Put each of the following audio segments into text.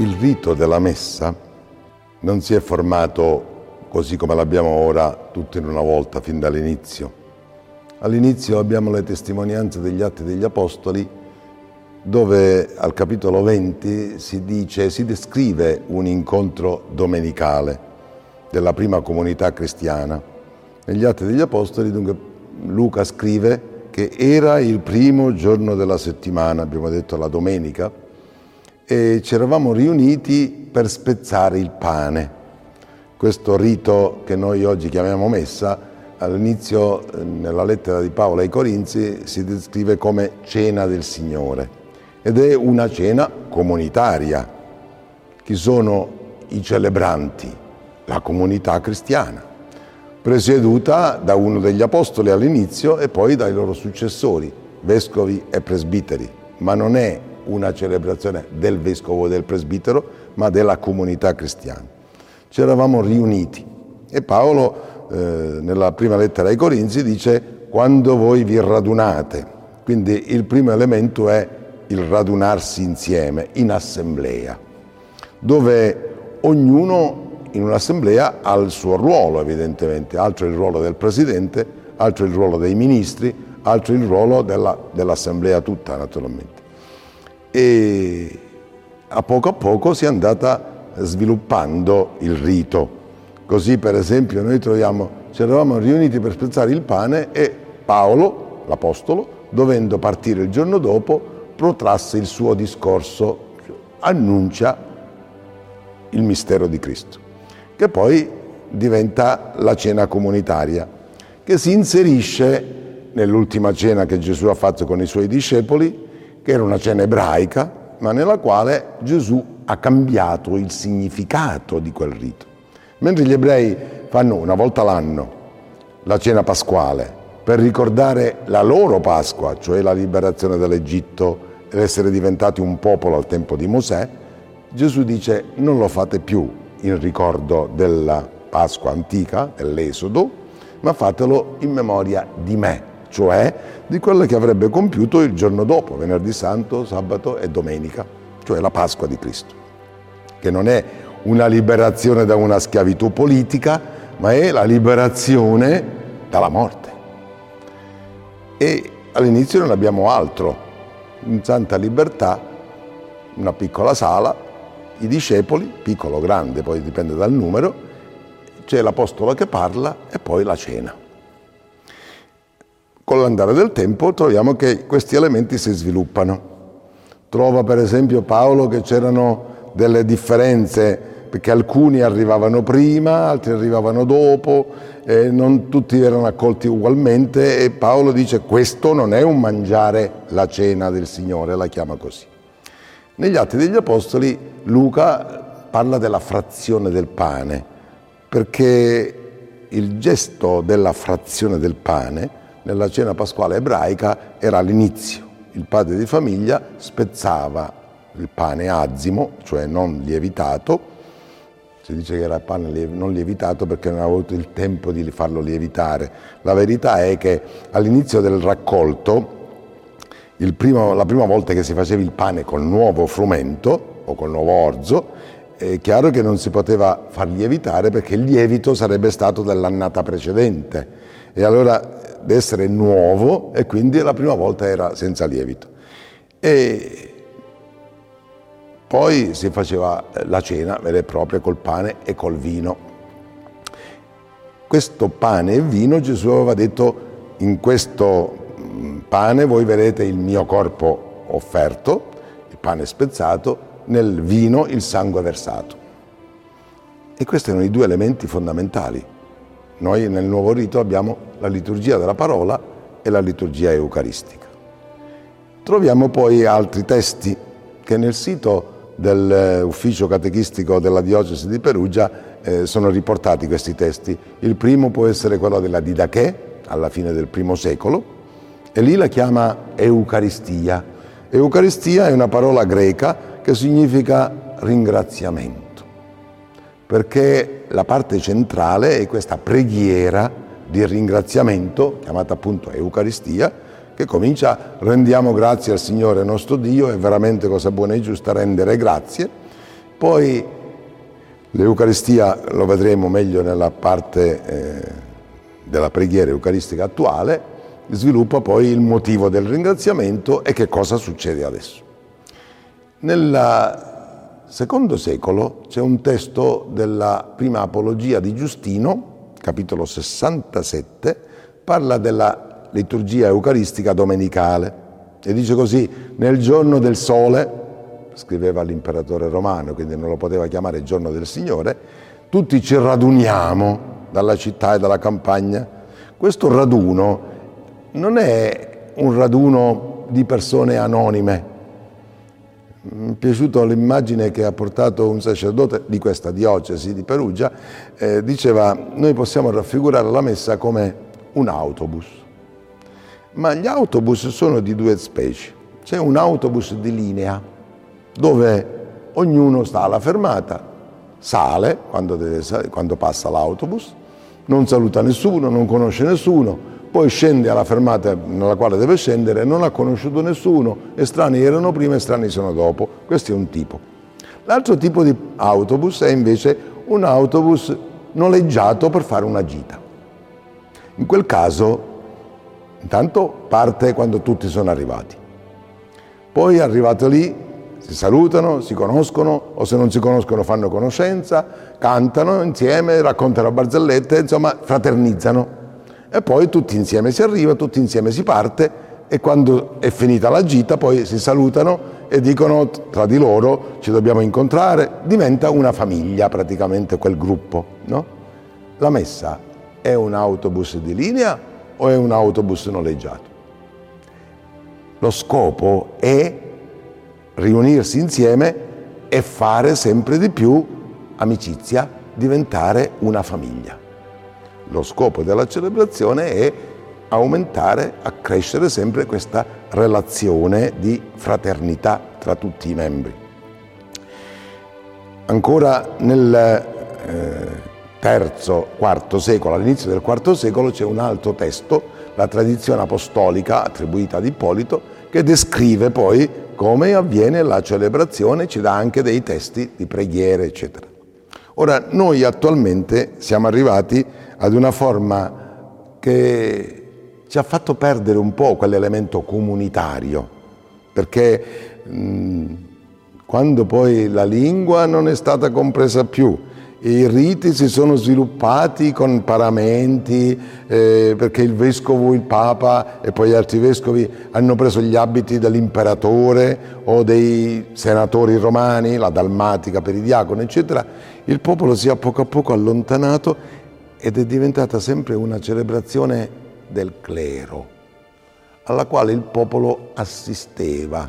Il rito della messa non si è formato così come l'abbiamo ora tutto in una volta fin dall'inizio. All'inizio abbiamo le testimonianze degli Atti degli Apostoli dove al capitolo 20 si dice, si descrive un incontro domenicale della prima comunità cristiana. Negli Atti degli Apostoli dunque Luca scrive che era il primo giorno della settimana, abbiamo detto la domenica, e ci eravamo riuniti per spezzare il pane. Questo rito che noi oggi chiamiamo messa, all'inizio nella lettera di Paolo ai Corinzi si descrive come cena del Signore ed è una cena comunitaria. Chi sono i celebranti? La comunità cristiana, presieduta da uno degli apostoli all'inizio e poi dai loro successori, vescovi e presbiteri, ma non è una celebrazione del vescovo o del presbitero, ma della comunità cristiana. Ci eravamo riuniti. E Paolo eh, nella prima lettera ai Corinzi dice quando voi vi radunate, quindi il primo elemento è il radunarsi insieme, in assemblea, dove ognuno in un'assemblea ha il suo ruolo evidentemente, altro il ruolo del presidente, altro il ruolo dei ministri, altro il ruolo della, dell'assemblea tutta naturalmente. E a poco a poco si è andata sviluppando il rito. Così per esempio noi troviamo, ci eravamo riuniti per spezzare il pane e Paolo, l'Apostolo, dovendo partire il giorno dopo, protrasse il suo discorso, annuncia il mistero di Cristo, che poi diventa la cena comunitaria, che si inserisce nell'ultima cena che Gesù ha fatto con i suoi discepoli, che era una cena ebraica, ma nella quale Gesù ha cambiato il significato di quel rito. Mentre gli ebrei fanno una volta l'anno la cena pasquale per ricordare la loro Pasqua, cioè la liberazione dall'Egitto ed essere diventati un popolo al tempo di Mosè, Gesù dice non lo fate più in ricordo della Pasqua antica, dell'Esodo, ma fatelo in memoria di me, cioè di quello che avrebbe compiuto il giorno dopo, venerdì santo, sabato e domenica, cioè la Pasqua di Cristo, che non è una liberazione da una schiavitù politica, ma è la liberazione dalla morte. E all'inizio non abbiamo altro, in santa libertà, una piccola sala, i discepoli, piccolo o grande, poi dipende dal numero, c'è l'apostolo che parla e poi la cena con l'andare del tempo troviamo che questi elementi si sviluppano. Trova per esempio Paolo che c'erano delle differenze perché alcuni arrivavano prima, altri arrivavano dopo, non tutti erano accolti ugualmente e Paolo dice questo non è un mangiare la cena del Signore, la chiama così. Negli Atti degli Apostoli Luca parla della frazione del pane, perché il gesto della frazione del pane nella cena pasquale ebraica era all'inizio. Il padre di famiglia spezzava il pane azimo, cioè non lievitato, si dice che era pane non lievitato perché non aveva avuto il tempo di farlo lievitare. La verità è che all'inizio del raccolto, primo, la prima volta che si faceva il pane col nuovo frumento o col nuovo orzo, è chiaro che non si poteva far lievitare perché il lievito sarebbe stato dell'annata precedente. E allora di essere nuovo e quindi la prima volta era senza lievito. E poi si faceva la cena vera e propria col pane e col vino. Questo pane e vino Gesù aveva detto in questo mm, pane voi vedete il mio corpo offerto, il pane spezzato, nel vino il sangue versato. E questi erano i due elementi fondamentali noi nel nuovo rito abbiamo la liturgia della parola e la liturgia eucaristica. Troviamo poi altri testi che nel sito dell'ufficio catechistico della diocesi di Perugia eh, sono riportati questi testi. Il primo può essere quello della Didache, alla fine del primo secolo, e lì la chiama Eucaristia. Eucaristia è una parola greca che significa ringraziamento, perché la parte centrale è questa preghiera di ringraziamento, chiamata appunto Eucaristia, che comincia rendiamo grazie al Signore nostro Dio, è veramente cosa buona e giusta rendere grazie. Poi l'Eucaristia lo vedremo meglio nella parte eh, della preghiera eucaristica attuale, sviluppa poi il motivo del ringraziamento e che cosa succede adesso. Nel secondo secolo c'è un testo della prima apologia di Giustino, capitolo 67, parla della liturgia eucaristica domenicale e dice così, nel giorno del sole, scriveva l'imperatore romano, quindi non lo poteva chiamare giorno del Signore, tutti ci raduniamo dalla città e dalla campagna. Questo raduno non è un raduno di persone anonime. Mi è piaciuta l'immagine che ha portato un sacerdote di questa diocesi di Perugia, eh, diceva noi possiamo raffigurare la messa come un autobus, ma gli autobus sono di due specie. C'è un autobus di linea dove ognuno sta alla fermata, sale quando, deve, quando passa l'autobus, non saluta nessuno, non conosce nessuno, poi scende alla fermata nella quale deve scendere, non ha conosciuto nessuno, estranei erano prima, estranei sono dopo. Questo è un tipo. L'altro tipo di autobus è invece un autobus noleggiato per fare una gita. In quel caso, intanto parte quando tutti sono arrivati. Poi arrivato lì si salutano, si conoscono o se non si conoscono fanno conoscenza, cantano insieme, raccontano barzellette, insomma fraternizzano e poi tutti insieme si arriva, tutti insieme si parte e quando è finita la gita poi si salutano e dicono tra di loro ci dobbiamo incontrare, diventa una famiglia praticamente quel gruppo. No? La messa è un autobus di linea o è un autobus noleggiato? Lo scopo è riunirsi insieme e fare sempre di più amicizia, diventare una famiglia. Lo scopo della celebrazione è aumentare, accrescere sempre questa relazione di fraternità tra tutti i membri. Ancora nel eh, terzo, quarto secolo, all'inizio del quarto secolo, c'è un altro testo, la tradizione apostolica attribuita ad Ippolito, che descrive poi come avviene la celebrazione, ci dà anche dei testi di preghiere, eccetera. Ora, noi attualmente siamo arrivati ad una forma che ci ha fatto perdere un po' quell'elemento comunitario, perché mh, quando poi la lingua non è stata compresa più, i riti si sono sviluppati con paramenti, eh, perché il vescovo, il papa e poi gli altri vescovi hanno preso gli abiti dell'imperatore o dei senatori romani, la dalmatica per i diaconi, eccetera. Il popolo si è a poco a poco allontanato ed è diventata sempre una celebrazione del clero, alla quale il popolo assisteva.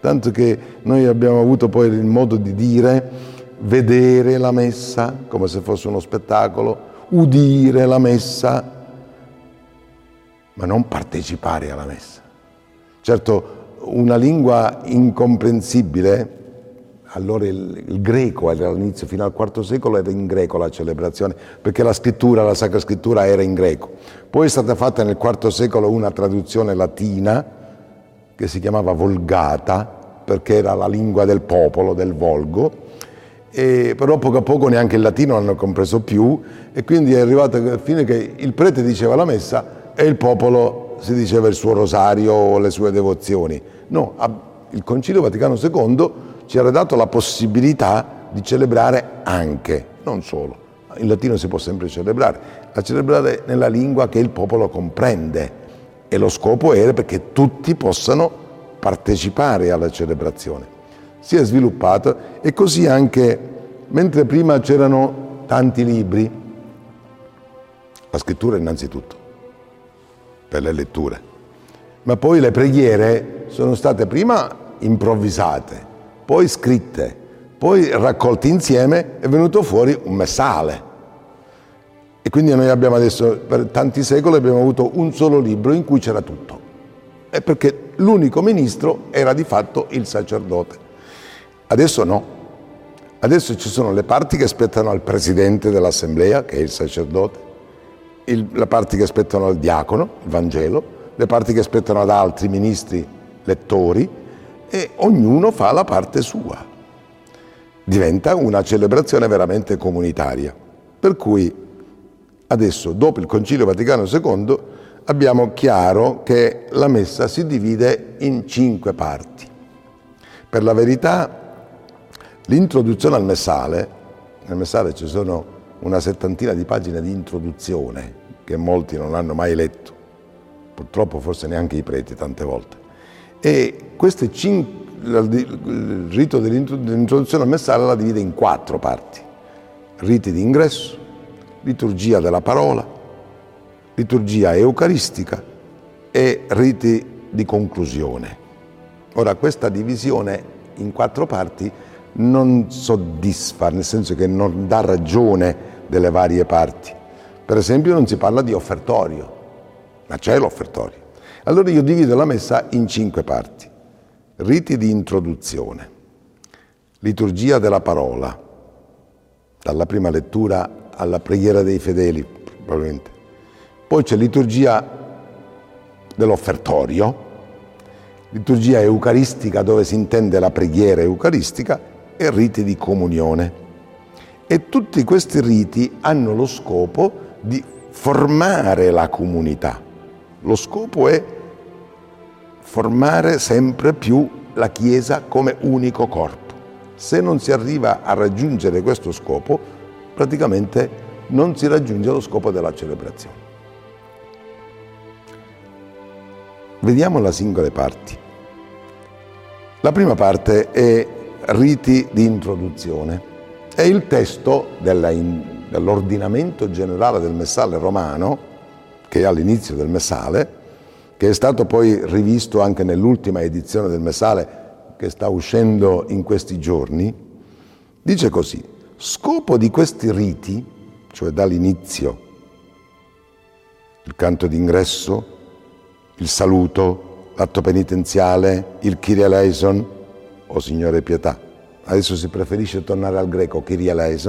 Tanto che noi abbiamo avuto poi il modo di dire vedere la messa come se fosse uno spettacolo, udire la messa, ma non partecipare alla messa. Certo, una lingua incomprensibile allora il, il greco all'inizio, fino al IV secolo, era in greco la celebrazione, perché la scrittura, la Sacra Scrittura era in greco. Poi è stata fatta nel IV secolo una traduzione latina che si chiamava Volgata, perché era la lingua del popolo, del Volgo, e però poco a poco neanche il latino l'hanno compreso più e quindi è arrivato alla fine che il prete diceva la messa e il popolo si diceva il suo rosario o le sue devozioni. No, il Concilio Vaticano II ci era dato la possibilità di celebrare anche, non solo. In latino si può sempre celebrare, a celebrare nella lingua che il popolo comprende e lo scopo era perché tutti possano partecipare alla celebrazione. Si è sviluppato e così anche, mentre prima c'erano tanti libri, la scrittura innanzitutto, per le letture, ma poi le preghiere sono state prima improvvisate, poi scritte, Poi raccolti insieme è venuto fuori un messale. E quindi noi abbiamo adesso, per tanti secoli, abbiamo avuto un solo libro in cui c'era tutto. È perché l'unico ministro era di fatto il sacerdote. Adesso no. Adesso ci sono le parti che aspettano al presidente dell'assemblea, che è il sacerdote, il, le parti che aspettano al diacono, il Vangelo, le parti che aspettano ad altri ministri lettori e ognuno fa la parte sua diventa una celebrazione veramente comunitaria. Per cui adesso, dopo il Concilio Vaticano II, abbiamo chiaro che la messa si divide in cinque parti. Per la verità, l'introduzione al messale, nel messale ci sono una settantina di pagine di introduzione che molti non hanno mai letto, purtroppo forse neanche i preti tante volte. E cinque il rito dell'introduzione al messale la divide in quattro parti. Riti di ingresso, liturgia della parola, liturgia eucaristica e riti di conclusione. Ora, questa divisione in quattro parti non soddisfa, nel senso che non dà ragione delle varie parti. Per esempio non si parla di offertorio, ma c'è l'offertorio. Allora io divido la messa in cinque parti. Riti di introduzione, liturgia della parola, dalla prima lettura alla preghiera dei fedeli, probabilmente. Poi c'è liturgia dell'offertorio, liturgia eucaristica dove si intende la preghiera eucaristica e riti di comunione. E tutti questi riti hanno lo scopo di formare la comunità. Lo scopo è formare sempre più la Chiesa come unico corpo. Se non si arriva a raggiungere questo scopo, praticamente non si raggiunge lo scopo della celebrazione. Vediamo le singole parti. La prima parte è riti di introduzione. È il testo dell'ordinamento generale del messale romano, che è all'inizio del messale, che è stato poi rivisto anche nell'ultima edizione del Messale che sta uscendo in questi giorni, dice così, scopo di questi riti, cioè dall'inizio, il canto d'ingresso, il saluto, l'atto penitenziale, il Kyrie o Signore pietà, adesso si preferisce tornare al greco Kyrie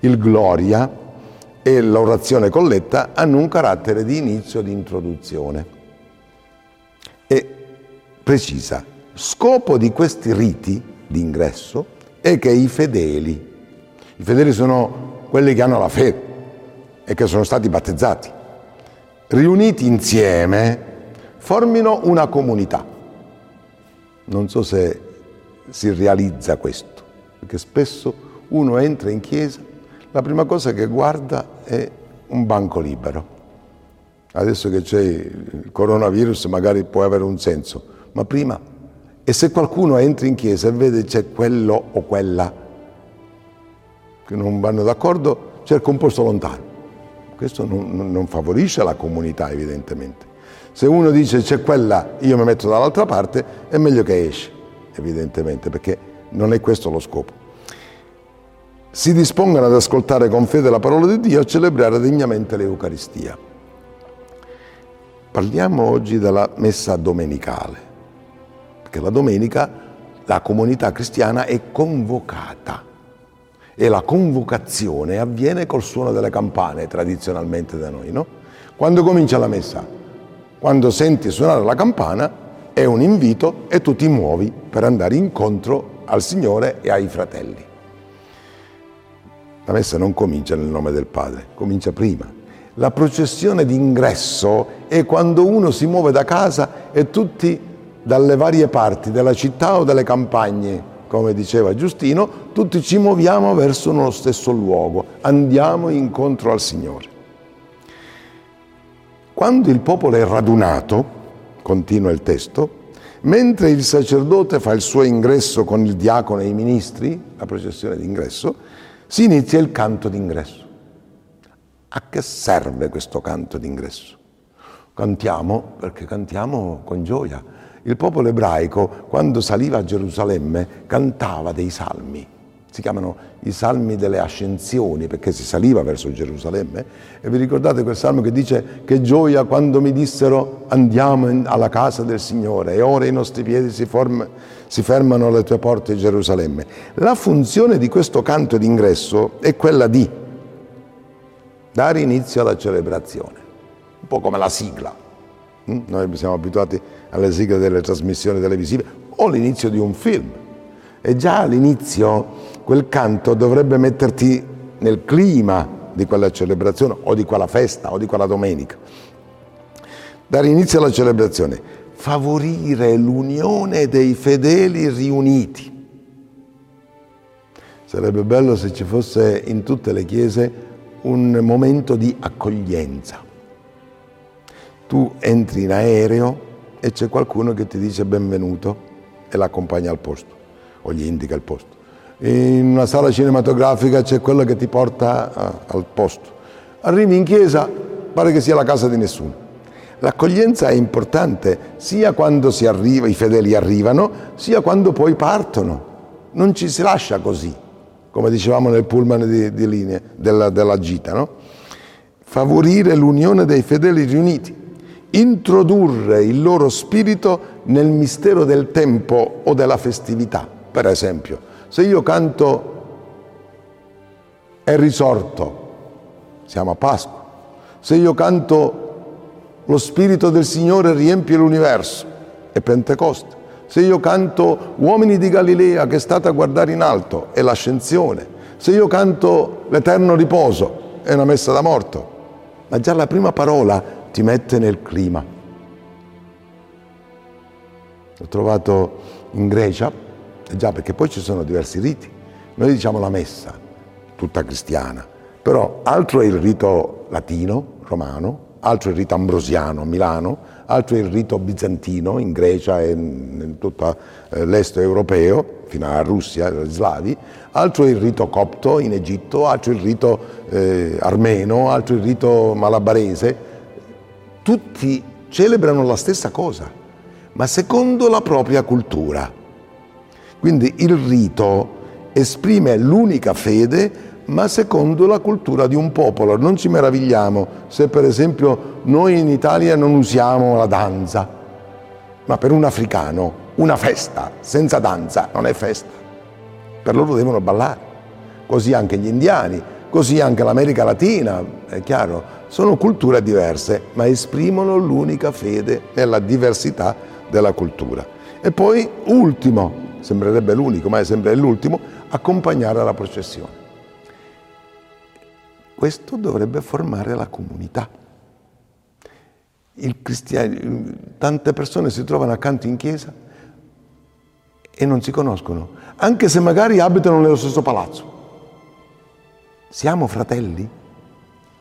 il gloria e l'orazione colletta hanno un carattere di inizio di introduzione e precisa. Scopo di questi riti di ingresso è che i fedeli, i fedeli sono quelli che hanno la fede e che sono stati battezzati, riuniti insieme formino una comunità. Non so se si realizza questo, perché spesso uno entra in chiesa, la prima cosa che guarda è un banco libero adesso che c'è il coronavirus magari può avere un senso, ma prima, e se qualcuno entra in chiesa e vede c'è quello o quella che non vanno d'accordo, cerca un posto lontano. Questo non, non favorisce la comunità evidentemente. Se uno dice c'è quella, io mi metto dall'altra parte, è meglio che esce, evidentemente, perché non è questo lo scopo. Si dispongono ad ascoltare con fede la parola di Dio e a celebrare degnamente l'Eucaristia. Parliamo oggi della messa domenicale, perché la domenica la comunità cristiana è convocata e la convocazione avviene col suono delle campane tradizionalmente da noi, no? Quando comincia la messa? Quando senti suonare la campana è un invito e tu ti muovi per andare incontro al Signore e ai fratelli. La messa non comincia nel nome del Padre, comincia prima la processione d'ingresso è quando uno si muove da casa e tutti dalle varie parti della città o delle campagne, come diceva Giustino, tutti ci muoviamo verso uno stesso luogo, andiamo incontro al Signore. Quando il popolo è radunato, continua il testo, mentre il sacerdote fa il suo ingresso con il diacono e i ministri, la processione d'ingresso, si inizia il canto d'ingresso. A che serve questo canto d'ingresso? Cantiamo perché cantiamo con gioia. Il popolo ebraico, quando saliva a Gerusalemme, cantava dei salmi. Si chiamano i salmi delle ascensioni perché si saliva verso Gerusalemme e vi ricordate quel salmo che dice che gioia quando mi dissero andiamo alla casa del Signore e ora i nostri piedi si, form, si fermano alle tue porte Gerusalemme. La funzione di questo canto d'ingresso è quella di dare inizio alla celebrazione, un po' come la sigla. Mm? Noi siamo abituati alle sigle delle trasmissioni televisive o l'inizio di un film. E già all'inizio quel canto dovrebbe metterti nel clima di quella celebrazione o di quella festa o di quella domenica. Dare inizio alla celebrazione, favorire l'unione dei fedeli riuniti. Sarebbe bello se ci fosse in tutte le chiese un momento di accoglienza. Tu entri in aereo e c'è qualcuno che ti dice benvenuto e l'accompagna al posto o gli indica il posto in una sala cinematografica c'è quello che ti porta al posto. Arrivi in chiesa, pare che sia la casa di nessuno. L'accoglienza è importante sia quando arriva, i fedeli arrivano, sia quando poi partono. Non ci si lascia così, come dicevamo nel pullman di, di linea della, della gita. No? Favorire l'unione dei fedeli riuniti, introdurre il loro spirito nel mistero del tempo o della festività, per esempio se io canto è risorto, siamo a Pasqua. Se io canto lo Spirito del Signore riempie l'universo, è Pentecoste. Se io canto Uomini di Galilea che state a guardare in alto, è l'ascensione. Se io canto l'eterno riposo, è una messa da morto. Ma già la prima parola ti mette nel clima. L'ho trovato in Grecia eh già, perché poi ci sono diversi riti. Noi diciamo la messa, tutta cristiana, però altro è il rito latino, romano, altro è il rito ambrosiano a Milano, altro è il rito bizantino in Grecia e in tutto eh, l'est europeo, fino alla Russia, agli slavi, altro è il rito copto in Egitto, altro è il rito eh, armeno, altro è il rito malabarese. Tutti celebrano la stessa cosa, ma secondo la propria cultura. Quindi il rito esprime l'unica fede ma secondo la cultura di un popolo. Non ci meravigliamo se per esempio noi in Italia non usiamo la danza, ma per un africano una festa senza danza non è festa. Per loro devono ballare. Così anche gli indiani, così anche l'America Latina, è chiaro. Sono culture diverse, ma esprimono l'unica fede nella diversità della cultura. E poi, ultimo, sembrerebbe l'unico, ma è sempre l'ultimo, accompagnare la processione. Questo dovrebbe formare la comunità. tante persone si trovano accanto in chiesa e non si conoscono, anche se magari abitano nello stesso palazzo. Siamo fratelli?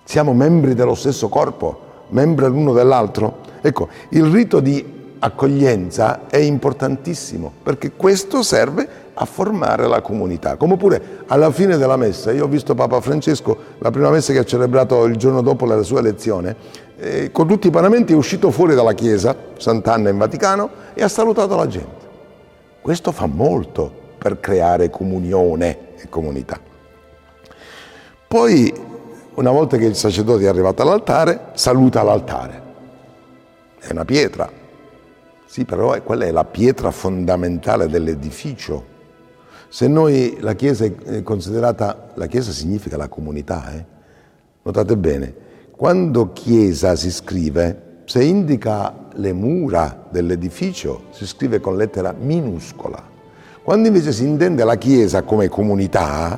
Siamo membri dello stesso corpo, membri l'uno dell'altro? Ecco, il rito di accoglienza è importantissimo perché questo serve a formare la comunità. Come pure alla fine della messa, io ho visto Papa Francesco, la prima messa che ha celebrato il giorno dopo la sua elezione, eh, con tutti i paramenti è uscito fuori dalla chiesa, Sant'Anna in Vaticano, e ha salutato la gente. Questo fa molto per creare comunione e comunità. Poi, una volta che il sacerdote è arrivato all'altare, saluta l'altare. È una pietra, sì, però quella è la pietra fondamentale dell'edificio. Se noi la Chiesa è considerata, la Chiesa significa la comunità, eh? notate bene, quando Chiesa si scrive, se indica le mura dell'edificio, si scrive con lettera minuscola. Quando invece si intende la Chiesa come comunità,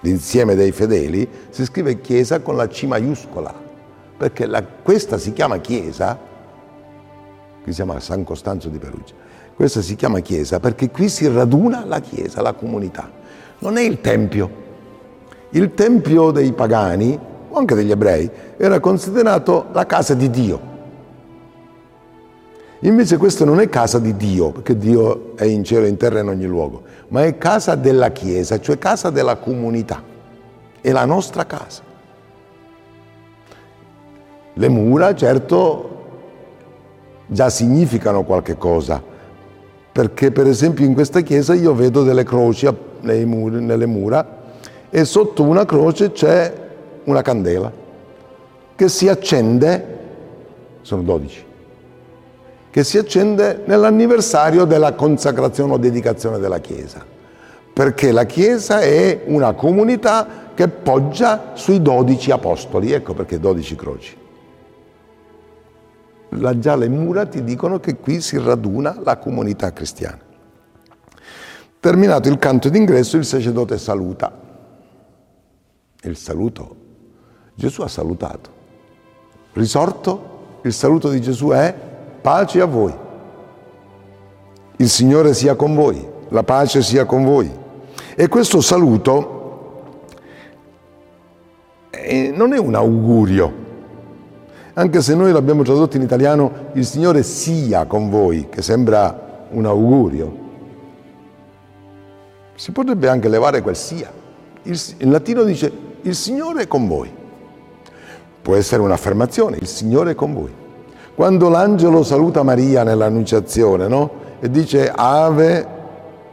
l'insieme dei fedeli, si scrive Chiesa con la C maiuscola, perché la, questa si chiama Chiesa qui siamo a San Costanzo di Perugia. Questa si chiama chiesa perché qui si raduna la chiesa, la comunità. Non è il tempio. Il tempio dei pagani, o anche degli ebrei, era considerato la casa di Dio. Invece questo non è casa di Dio, perché Dio è in cielo e in terra in ogni luogo, ma è casa della Chiesa, cioè casa della comunità. È la nostra casa. Le mura, certo, già significano qualche cosa, perché per esempio in questa chiesa io vedo delle croci muri, nelle mura e sotto una croce c'è una candela che si accende, sono 12, che si accende nell'anniversario della consacrazione o dedicazione della Chiesa, perché la Chiesa è una comunità che poggia sui 12 apostoli, ecco perché 12 croci. La, già le mura ti dicono che qui si raduna la comunità cristiana. Terminato il canto d'ingresso, il sacerdote saluta. Il saluto, Gesù ha salutato. Risorto, il saluto di Gesù è pace a voi. Il Signore sia con voi, la pace sia con voi. E questo saluto eh, non è un augurio, anche se noi l'abbiamo tradotto in italiano il Signore sia con voi, che sembra un augurio. Si potrebbe anche levare quel sia. Il, in latino dice il Signore è con voi. Può essere un'affermazione, il Signore è con voi. Quando l'angelo saluta Maria nell'annunciazione, no? E dice ave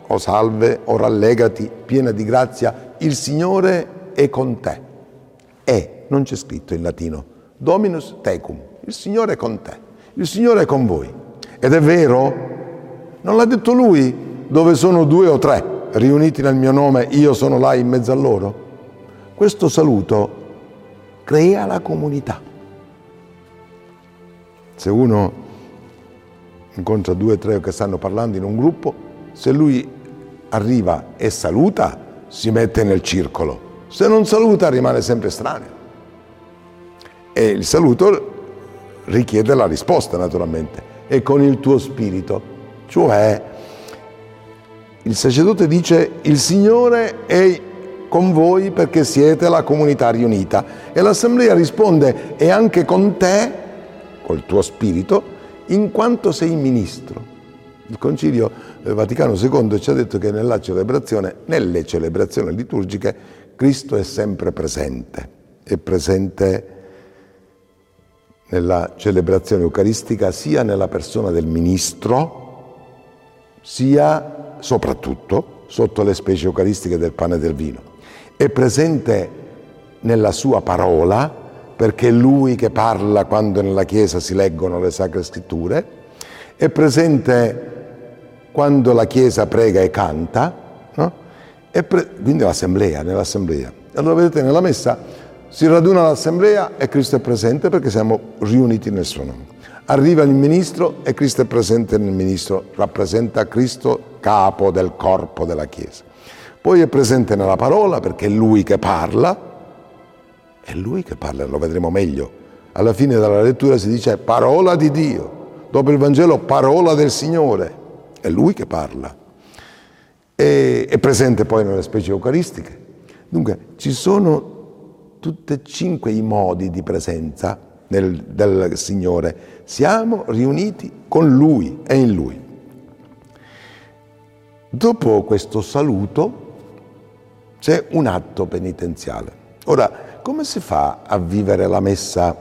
o salve o rallegati, piena di grazia, il Signore è con te. È, non c'è scritto in latino, Dominus tecum, il Signore è con te, il Signore è con voi. Ed è vero? Non l'ha detto lui, dove sono due o tre riuniti nel mio nome, io sono là in mezzo a loro? Questo saluto crea la comunità. Se uno incontra due o tre che stanno parlando in un gruppo, se lui arriva e saluta, si mette nel circolo. Se non saluta rimane sempre estraneo. E il saluto richiede la risposta naturalmente, e con il tuo spirito. Cioè, il sacerdote dice, il Signore è con voi perché siete la comunità riunita. E l'assemblea risponde, è anche con te, col tuo spirito, in quanto sei ministro. Il Concilio Vaticano II ci ha detto che celebrazione, nelle celebrazioni liturgiche, Cristo è sempre presente, è presente nella celebrazione eucaristica sia nella persona del ministro, sia soprattutto sotto le specie eucaristiche del pane e del vino. È presente nella sua parola, perché è lui che parla quando nella Chiesa si leggono le sacre scritture, è presente quando la Chiesa prega e canta, no? e pre- quindi l'assemblea, nell'assemblea. Allora vedete nella messa si raduna l'assemblea e Cristo è presente perché siamo riuniti nel suo nome. Arriva il ministro e Cristo è presente nel ministro, rappresenta Cristo capo del corpo della Chiesa. Poi è presente nella parola perché è lui che parla, è lui che parla, lo vedremo meglio. Alla fine della lettura si dice parola di Dio, dopo il Vangelo parola del Signore, è lui che parla. E, è presente poi nelle specie eucaristiche. Dunque ci sono tutti e cinque i modi di presenza del, del Signore. Siamo riuniti con Lui e in Lui. Dopo questo saluto c'è un atto penitenziale. Ora, come si fa a vivere la messa?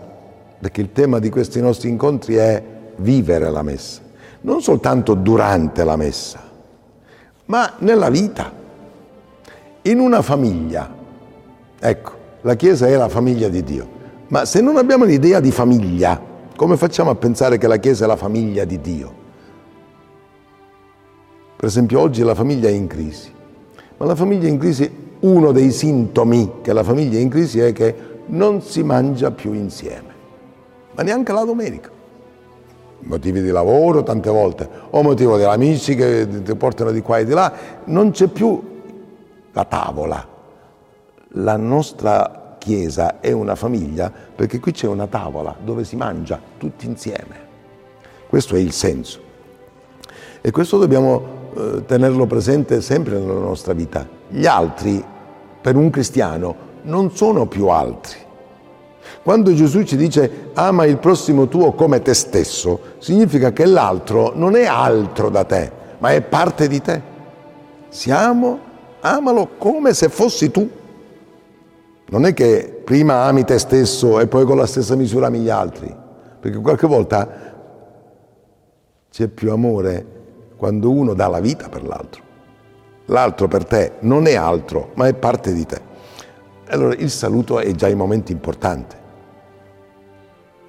Perché il tema di questi nostri incontri è vivere la messa, non soltanto durante la messa, ma nella vita, in una famiglia. Ecco, la Chiesa è la famiglia di Dio. Ma se non abbiamo l'idea di famiglia, come facciamo a pensare che la Chiesa è la famiglia di Dio? Per esempio oggi la famiglia è in crisi, ma la famiglia in crisi, uno dei sintomi che la famiglia è in crisi è che non si mangia più insieme, ma neanche la domenica. Motivi di lavoro tante volte, o motivo degli amici che ti portano di qua e di là, non c'è più la tavola, la nostra Chiesa è una famiglia perché qui c'è una tavola dove si mangia tutti insieme. Questo è il senso. E questo dobbiamo eh, tenerlo presente sempre nella nostra vita. Gli altri, per un cristiano, non sono più altri. Quando Gesù ci dice ama il prossimo tuo come te stesso, significa che l'altro non è altro da te, ma è parte di te. Siamo, amalo come se fossi tu. Non è che prima ami te stesso e poi con la stessa misura ami gli altri, perché qualche volta c'è più amore quando uno dà la vita per l'altro. l'altro per te non è altro, ma è parte di te. Allora il saluto è già il momento importante.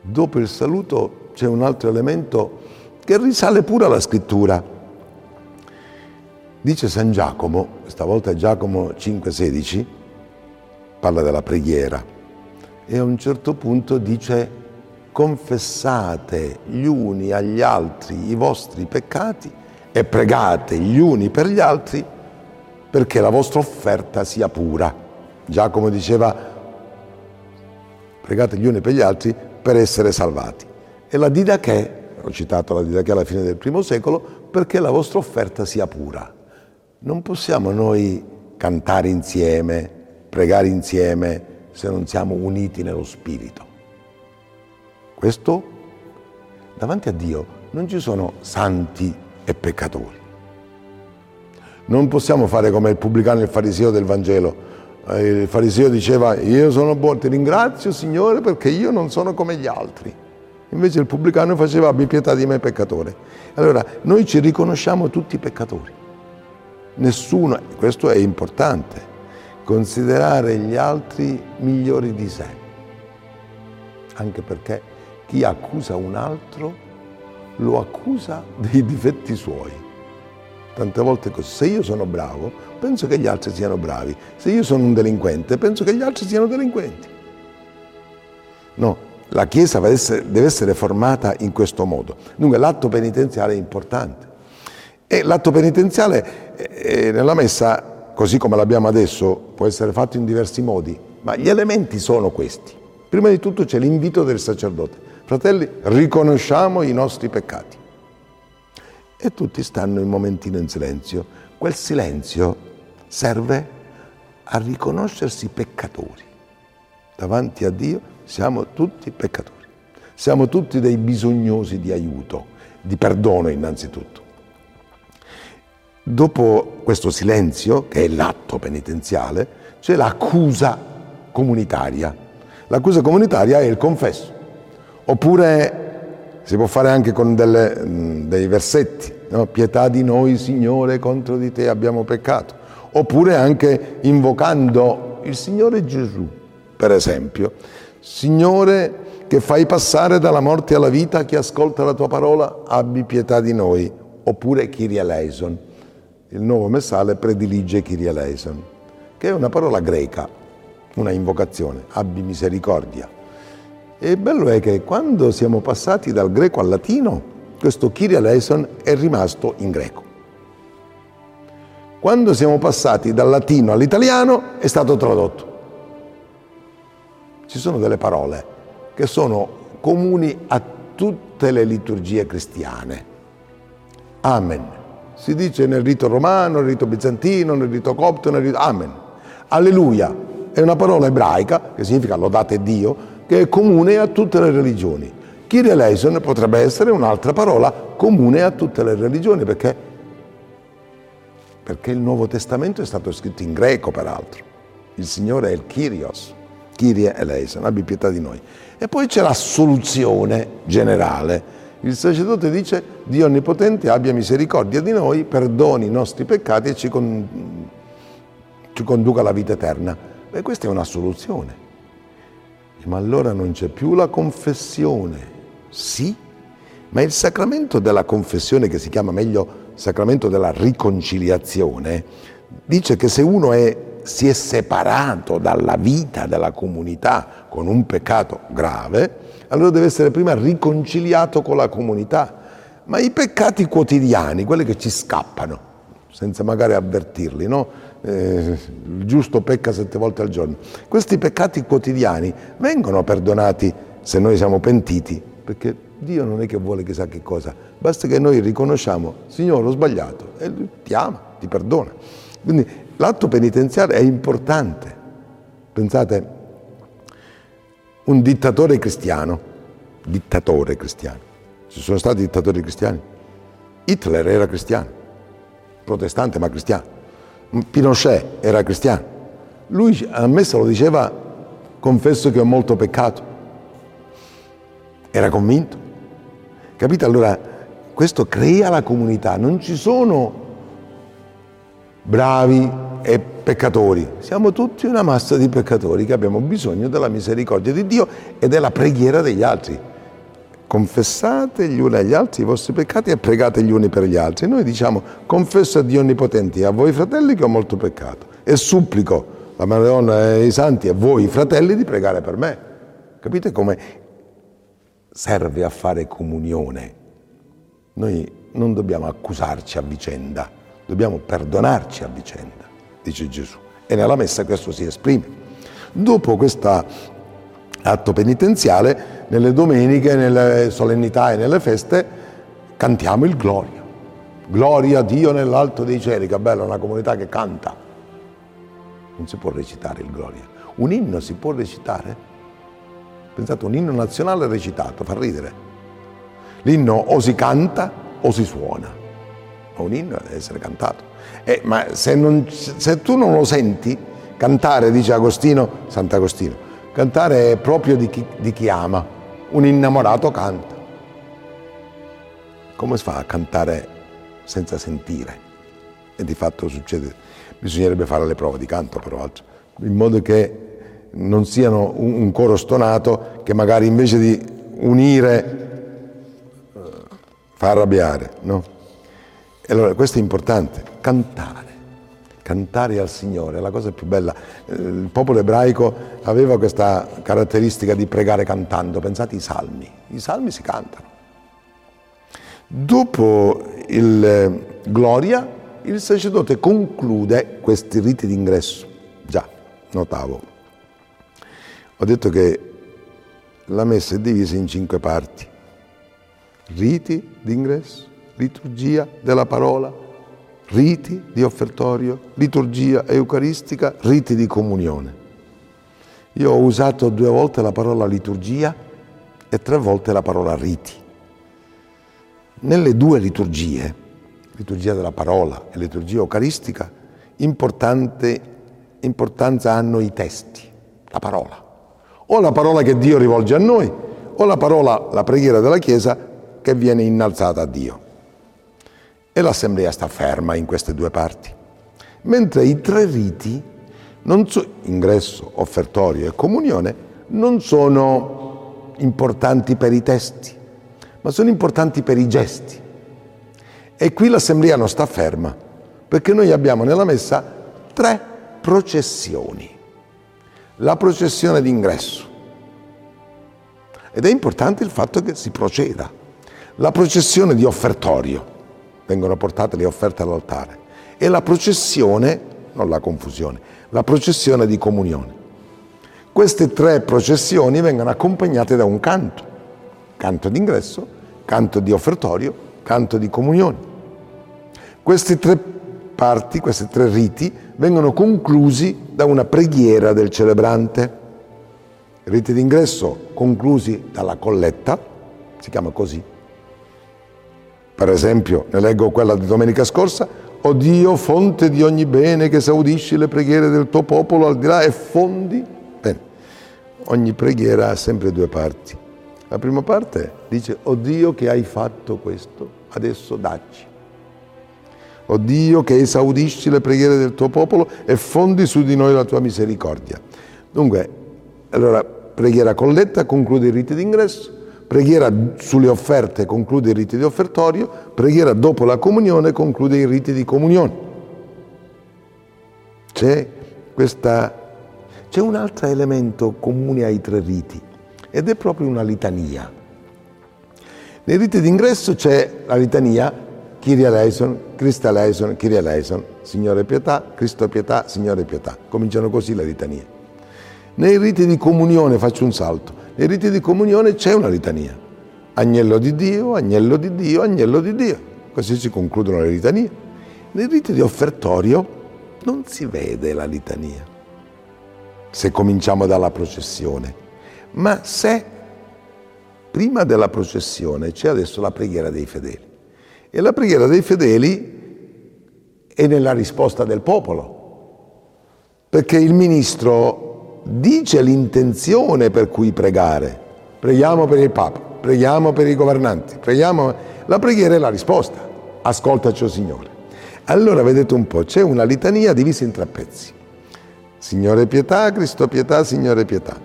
Dopo il saluto c'è un altro elemento che risale pure alla scrittura. Dice San Giacomo, stavolta è Giacomo 5,16, parla della preghiera e a un certo punto dice confessate gli uni agli altri i vostri peccati e pregate gli uni per gli altri perché la vostra offerta sia pura. Giacomo diceva pregate gli uni per gli altri per essere salvati. E la Didache, ho citato la Didache alla fine del primo secolo, perché la vostra offerta sia pura. Non possiamo noi cantare insieme, pregare insieme se non siamo uniti nello spirito. Questo davanti a Dio non ci sono santi e peccatori. Non possiamo fare come il pubblicano e il fariseo del Vangelo. Eh, il fariseo diceva io sono buono, ti ringrazio Signore perché io non sono come gli altri. Invece il pubblicano faceva abbi pietà di me peccatore. Allora noi ci riconosciamo tutti peccatori. Nessuno, questo è importante, considerare gli altri migliori di sé. Anche perché chi accusa un altro lo accusa dei difetti suoi. Tante volte. Se io sono bravo, penso che gli altri siano bravi. Se io sono un delinquente, penso che gli altri siano delinquenti. No, la Chiesa deve essere, formata in questo modo. Dunque l'atto penitenziale è importante. E l'atto penitenziale eh, nella messa, così come l'abbiamo adesso, può essere fatto in diversi modi, ma gli elementi sono questi. Prima di tutto c'è l'invito del sacerdote. Fratelli, riconosciamo i nostri peccati. E tutti stanno un momentino in silenzio. Quel silenzio serve a riconoscersi peccatori. Davanti a Dio siamo tutti peccatori. Siamo tutti dei bisognosi di aiuto, di perdono innanzitutto. Dopo questo silenzio, che è l'atto penitenziale, c'è l'accusa comunitaria. L'accusa comunitaria è il confesso. Oppure si può fare anche con delle, mm, dei versetti, no? pietà di noi Signore, contro di te abbiamo peccato. Oppure anche invocando il Signore Gesù, per esempio. Signore che fai passare dalla morte alla vita chi ascolta la tua parola, abbi pietà di noi. Oppure Kyrie eleison. Il nuovo messale predilige Kyrie eleison, che è una parola greca, una invocazione, abbi misericordia. E bello è che quando siamo passati dal greco al latino, questo Kyrie eleison è rimasto in greco. Quando siamo passati dal latino all'italiano è stato tradotto. Ci sono delle parole che sono comuni a tutte le liturgie cristiane. Amen. Si dice nel rito romano, nel rito bizantino, nel rito copto, nel rito... Amen. Alleluia è una parola ebraica che significa lodate Dio, che è comune a tutte le religioni. Kyrie eleison potrebbe essere un'altra parola comune a tutte le religioni perché, perché il Nuovo Testamento è stato scritto in greco peraltro. Il Signore è il Kyrios, Kyrie eleison, abbi pietà di noi. E poi c'è la soluzione generale. Il sacerdote dice Dio Onnipotente abbia misericordia di noi, perdoni i nostri peccati e ci, con, ci conduca alla vita eterna. E questa è una soluzione. Ma allora non c'è più la confessione. Sì, ma il sacramento della confessione, che si chiama meglio sacramento della riconciliazione, dice che se uno è, si è separato dalla vita della comunità con un peccato grave, allora deve essere prima riconciliato con la comunità. Ma i peccati quotidiani, quelli che ci scappano, senza magari avvertirli, no? eh, il giusto pecca sette volte al giorno. Questi peccati quotidiani vengono perdonati se noi siamo pentiti, perché Dio non è che vuole chissà che cosa, basta che noi riconosciamo, Signore ho sbagliato, e Lui ti ama, ti perdona. Quindi l'atto penitenziale è importante. Pensate, un dittatore cristiano, dittatore cristiano, ci sono stati dittatori cristiani, Hitler era cristiano, protestante ma cristiano. Pinochet era cristiano. Lui a me se lo diceva, confesso che ho molto peccato. Era convinto. Capite? Allora, questo crea la comunità. Non ci sono bravi e peccatori. Siamo tutti una massa di peccatori che abbiamo bisogno della misericordia di Dio e della preghiera degli altri. Confessate gli uni agli altri i vostri peccati e pregate gli uni per gli altri. Noi diciamo confesso a Dio Onnipotente e a voi fratelli che ho molto peccato e supplico la Madonna e i santi e voi fratelli di pregare per me. Capite come serve a fare comunione? Noi non dobbiamo accusarci a vicenda, dobbiamo perdonarci a vicenda, dice Gesù. E nella messa questo si esprime. Dopo questo atto penitenziale, nelle domeniche, nelle solennità e nelle feste, cantiamo il Gloria. Gloria a Dio nell'alto dei cieli, che bella una comunità che canta. Non si può recitare il Gloria. Un inno si può recitare? Pensate, un inno nazionale recitato, fa ridere. L'inno o si canta o si suona, ma un inno deve essere cantato. Eh, ma se, non, se, tu non lo senti, cantare, dice Agostino, Sant'Agostino, cantare è proprio di chi, di chi ama, un innamorato canta. Come si fa a cantare senza sentire? E di fatto succede, bisognerebbe fare le prove di canto peraltro, in modo che non siano un, un coro stonato che magari invece di unire fa arrabbiare, no? E allora questo è importante, cantare, cantare al Signore, è la cosa più bella. Eh, il popolo ebraico aveva questa caratteristica di pregare cantando, pensate ai salmi, i salmi si cantano. Dopo il eh, Gloria, il sacerdote conclude questi riti d'ingresso. Già, notavo. Ho detto che la messa è divisa in cinque parti riti d'ingresso, liturgia della parola, riti di offertorio, liturgia eucaristica, riti di comunione. Io ho usato due volte la parola liturgia e tre volte la parola riti. Nelle due liturgie, liturgia della parola e liturgia eucaristica, importanza hanno i testi, la parola. O la parola che Dio rivolge a noi, o la parola, la preghiera della Chiesa che viene innalzata a Dio. E l'assemblea sta ferma in queste due parti. Mentre i tre riti, so, ingresso, offertorio e comunione, non sono importanti per i testi, ma sono importanti per i gesti. E qui l'assemblea non sta ferma, perché noi abbiamo nella messa tre processioni. La processione d'ingresso. Ed è importante il fatto che si proceda la processione di offertorio, vengono portate le offerte all'altare, e la processione, non la confusione, la processione di comunione. Queste tre processioni vengono accompagnate da un canto, canto d'ingresso, canto di offertorio, canto di comunione. Queste tre parti, questi tre riti, vengono conclusi da una preghiera del celebrante. Riti d'ingresso conclusi dalla colletta, si chiama così, per esempio, ne leggo quella di domenica scorsa, o Dio, fonte di ogni bene che esaudisci le preghiere del tuo popolo al di là e fondi. Bene, ogni preghiera ha sempre due parti. La prima parte dice, o Dio che hai fatto questo, adesso dacci. O Dio che esaudisci le preghiere del tuo popolo e fondi su di noi la tua misericordia. Dunque, allora, preghiera colletta conclude i riti d'ingresso, Preghiera sulle offerte conclude i riti di offertorio, preghiera dopo la comunione conclude i riti di comunione. C'è, questa, c'è un altro elemento comune ai tre riti ed è proprio una litania. Nei riti d'ingresso c'è la litania Kyrie eleison, Christa eleison, Kyrie eleison, Signore pietà, Cristo pietà, Signore pietà. Cominciano così le litanie. Nei riti di comunione faccio un salto. Nei riti di comunione c'è una litania. Agnello di Dio, agnello di Dio, agnello di Dio. Così si concludono le litanie. Nei riti di offertorio non si vede la litania, se cominciamo dalla processione. Ma se prima della processione c'è adesso la preghiera dei fedeli. E la preghiera dei fedeli è nella risposta del popolo, perché il ministro dice l'intenzione per cui pregare. Preghiamo per il Papa, preghiamo per i governanti, preghiamo... La preghiera è la risposta. Ascoltaci, oh Signore. Allora vedete un po', c'è una litania divisa in tre pezzi. Signore pietà, Cristo pietà, Signore pietà.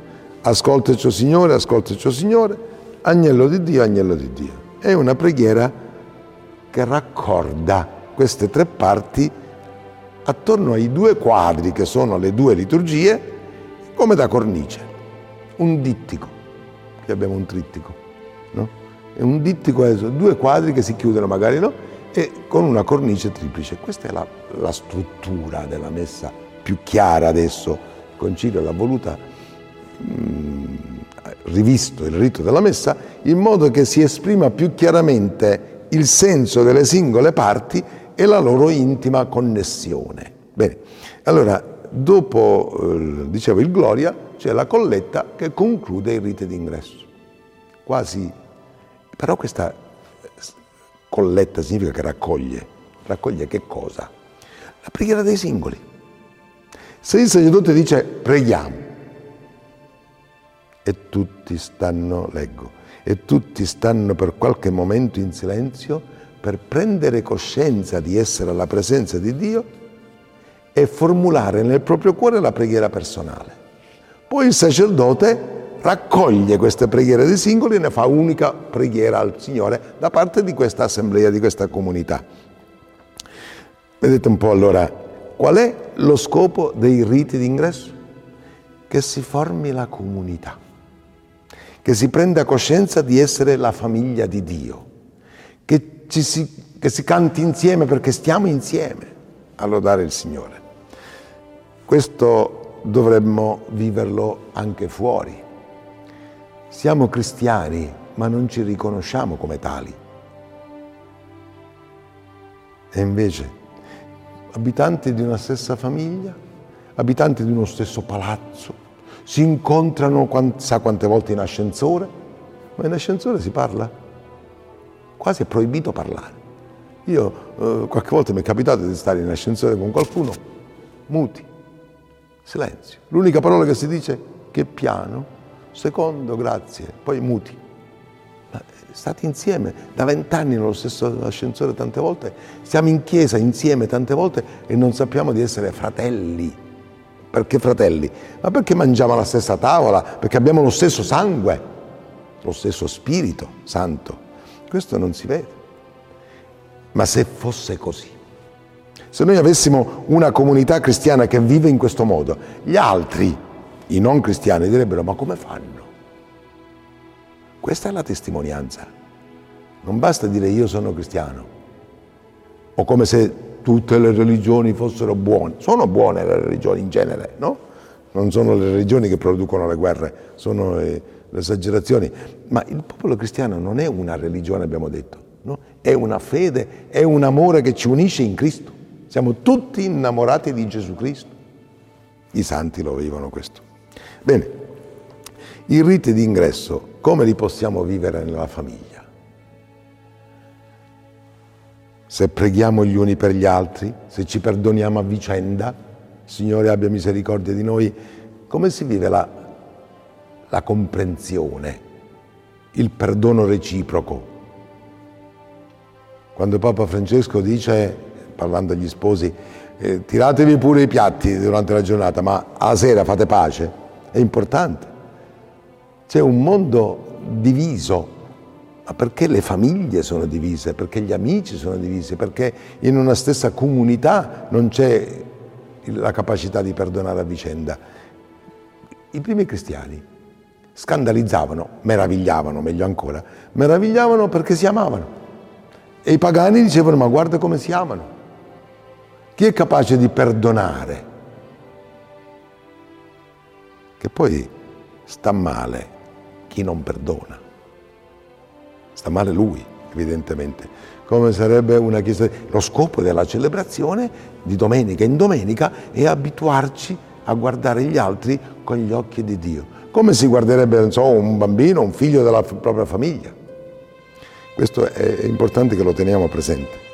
Ascoltaci, Signore, ascoltaci, Signore. Agnello di Dio, agnello di Dio. È una preghiera che raccorda queste tre parti attorno ai due quadri che sono le due liturgie come da cornice, un dittico, qui abbiamo un trittico, no? E un dittico è due quadri che si chiudono magari, no? E con una cornice triplice. Questa è la, la struttura della messa più chiara adesso. Il Concilio l'ha voluta mh, mm, rivisto il rito della messa in modo che si esprima più chiaramente il senso delle singole parti e la loro intima connessione. Bene, allora dopo, eh, dicevo, il Gloria, c'è la colletta che conclude i riti d'ingresso. Quasi, però questa colletta significa che raccoglie. Raccoglie che cosa? La preghiera dei singoli. Se il sacerdote dice preghiamo e tutti stanno, leggo, e tutti stanno per qualche momento in silenzio per prendere coscienza di essere alla presenza di Dio, e formulare nel proprio cuore la preghiera personale. Poi il sacerdote raccoglie queste preghiere dei singoli e ne fa unica preghiera al Signore da parte di questa assemblea, di questa comunità. Vedete un po' allora qual è lo scopo dei riti d'ingresso? Che si formi la comunità, che si prenda coscienza di essere la famiglia di Dio, che, si, che si canti insieme perché stiamo insieme a lodare il Signore. Questo dovremmo viverlo anche fuori. Siamo cristiani, ma non ci riconosciamo come tali. E invece, abitanti di una stessa famiglia, abitanti di uno stesso palazzo, si incontrano, sa quante volte in ascensore, ma in ascensore si parla. Quasi è proibito parlare. Io eh, qualche volta mi è capitato di stare in ascensore con qualcuno, muti, Silenzio. L'unica parola che si dice che piano, secondo grazie, poi muti. Ma state insieme da vent'anni nello stesso ascensore tante volte, siamo in chiesa insieme tante volte e non sappiamo di essere fratelli. Perché fratelli? Ma perché mangiamo la stessa tavola? Perché abbiamo lo stesso sangue, lo stesso spirito santo. Questo non si vede. Ma se fosse così, se noi avessimo una comunità cristiana che vive in questo modo, gli altri, i non cristiani, direbbero ma come fanno? Questa è la testimonianza. Non basta dire io sono cristiano, o come se tutte le religioni fossero buone. Sono buone le religioni in genere, no? Non sono le religioni che producono le guerre, sono le, le esagerazioni. Ma il popolo cristiano non è una religione, abbiamo detto, no? È una fede, è un amore che ci unisce in Cristo. Siamo tutti innamorati di Gesù Cristo. I santi lo vivono questo. Bene, i riti di ingresso, come li possiamo vivere nella famiglia? Se preghiamo gli uni per gli altri, se ci perdoniamo a vicenda, Signore abbia misericordia di noi, come si vive la, la comprensione, il perdono reciproco? Quando Papa Francesco dice parlando agli sposi, eh, tiratevi pure i piatti durante la giornata, ma alla sera fate pace, è importante. C'è un mondo diviso, ma perché le famiglie sono divise, perché gli amici sono divisi, perché in una stessa comunità non c'è la capacità di perdonare a vicenda. I primi cristiani scandalizzavano, meravigliavano meglio ancora, meravigliavano perché si amavano. E i pagani dicevano ma guarda come si amano. Chi è capace di perdonare? Che poi sta male chi non perdona. Sta male lui, evidentemente. Come sarebbe una chiesa. Lo scopo della celebrazione di domenica in domenica è abituarci a guardare gli altri con gli occhi di Dio. Come si guarderebbe so, un bambino, un figlio della propria famiglia. Questo è importante che lo teniamo presente.